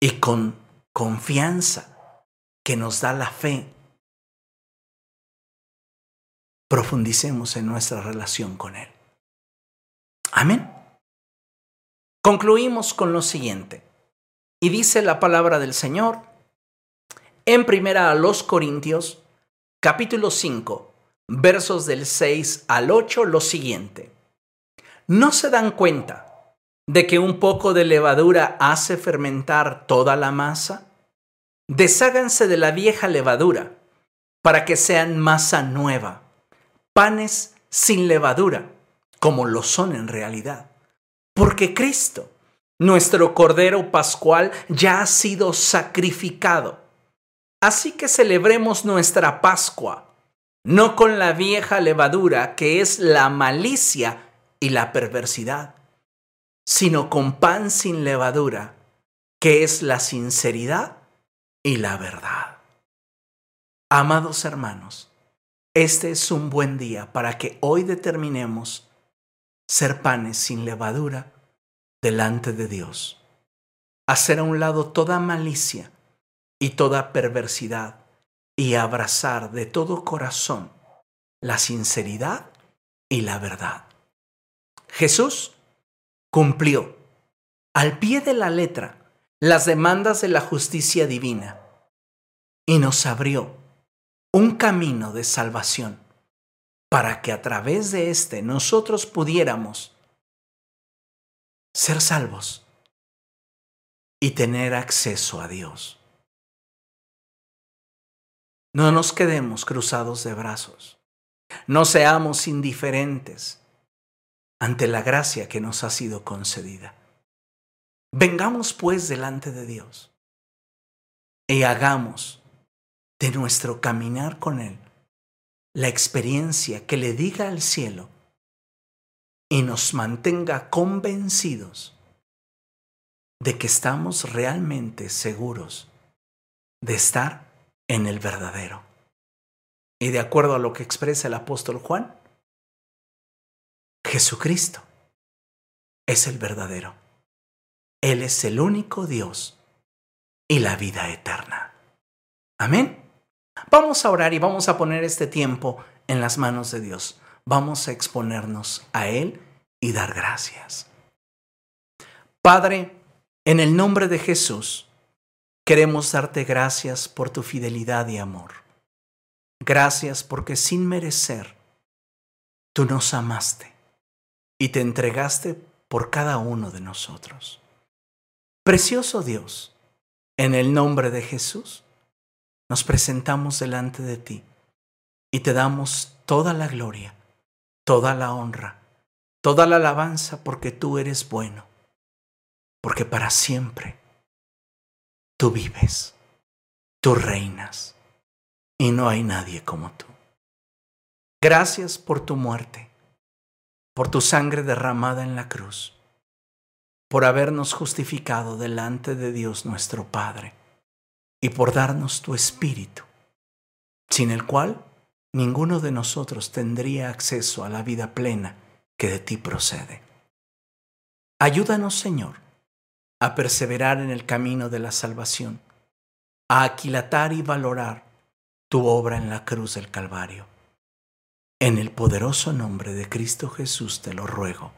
y con confianza que nos da la fe profundicemos en nuestra relación con Él. Amén. Concluimos con lo siguiente. Y dice la palabra del Señor en primera a los Corintios, capítulo 5, versos del 6 al 8, lo siguiente. ¿No se dan cuenta de que un poco de levadura hace fermentar toda la masa? Desháganse de la vieja levadura para que sean masa nueva panes sin levadura, como lo son en realidad. Porque Cristo, nuestro Cordero Pascual, ya ha sido sacrificado. Así que celebremos nuestra Pascua, no con la vieja levadura que es la malicia y la perversidad, sino con pan sin levadura, que es la sinceridad y la verdad. Amados hermanos, este es un buen día para que hoy determinemos ser panes sin levadura delante de Dios. Hacer a un lado toda malicia y toda perversidad y abrazar de todo corazón la sinceridad y la verdad. Jesús cumplió al pie de la letra las demandas de la justicia divina y nos abrió un camino de salvación para que a través de éste nosotros pudiéramos ser salvos y tener acceso a Dios. No nos quedemos cruzados de brazos. No seamos indiferentes ante la gracia que nos ha sido concedida. Vengamos pues delante de Dios y hagamos de nuestro caminar con Él, la experiencia que le diga al cielo y nos mantenga convencidos de que estamos realmente seguros de estar en el verdadero. Y de acuerdo a lo que expresa el apóstol Juan, Jesucristo es el verdadero. Él es el único Dios y la vida eterna. Amén. Vamos a orar y vamos a poner este tiempo en las manos de Dios. Vamos a exponernos a Él y dar gracias. Padre, en el nombre de Jesús, queremos darte gracias por tu fidelidad y amor. Gracias porque sin merecer, tú nos amaste y te entregaste por cada uno de nosotros. Precioso Dios, en el nombre de Jesús, nos presentamos delante de ti y te damos toda la gloria, toda la honra, toda la alabanza porque tú eres bueno, porque para siempre tú vives, tú reinas y no hay nadie como tú. Gracias por tu muerte, por tu sangre derramada en la cruz por habernos justificado delante de Dios nuestro Padre y por darnos tu Espíritu, sin el cual ninguno de nosotros tendría acceso a la vida plena que de ti procede. Ayúdanos, Señor, a perseverar en el camino de la salvación, a aquilatar y valorar tu obra en la cruz del Calvario. En el poderoso nombre de Cristo Jesús te lo ruego.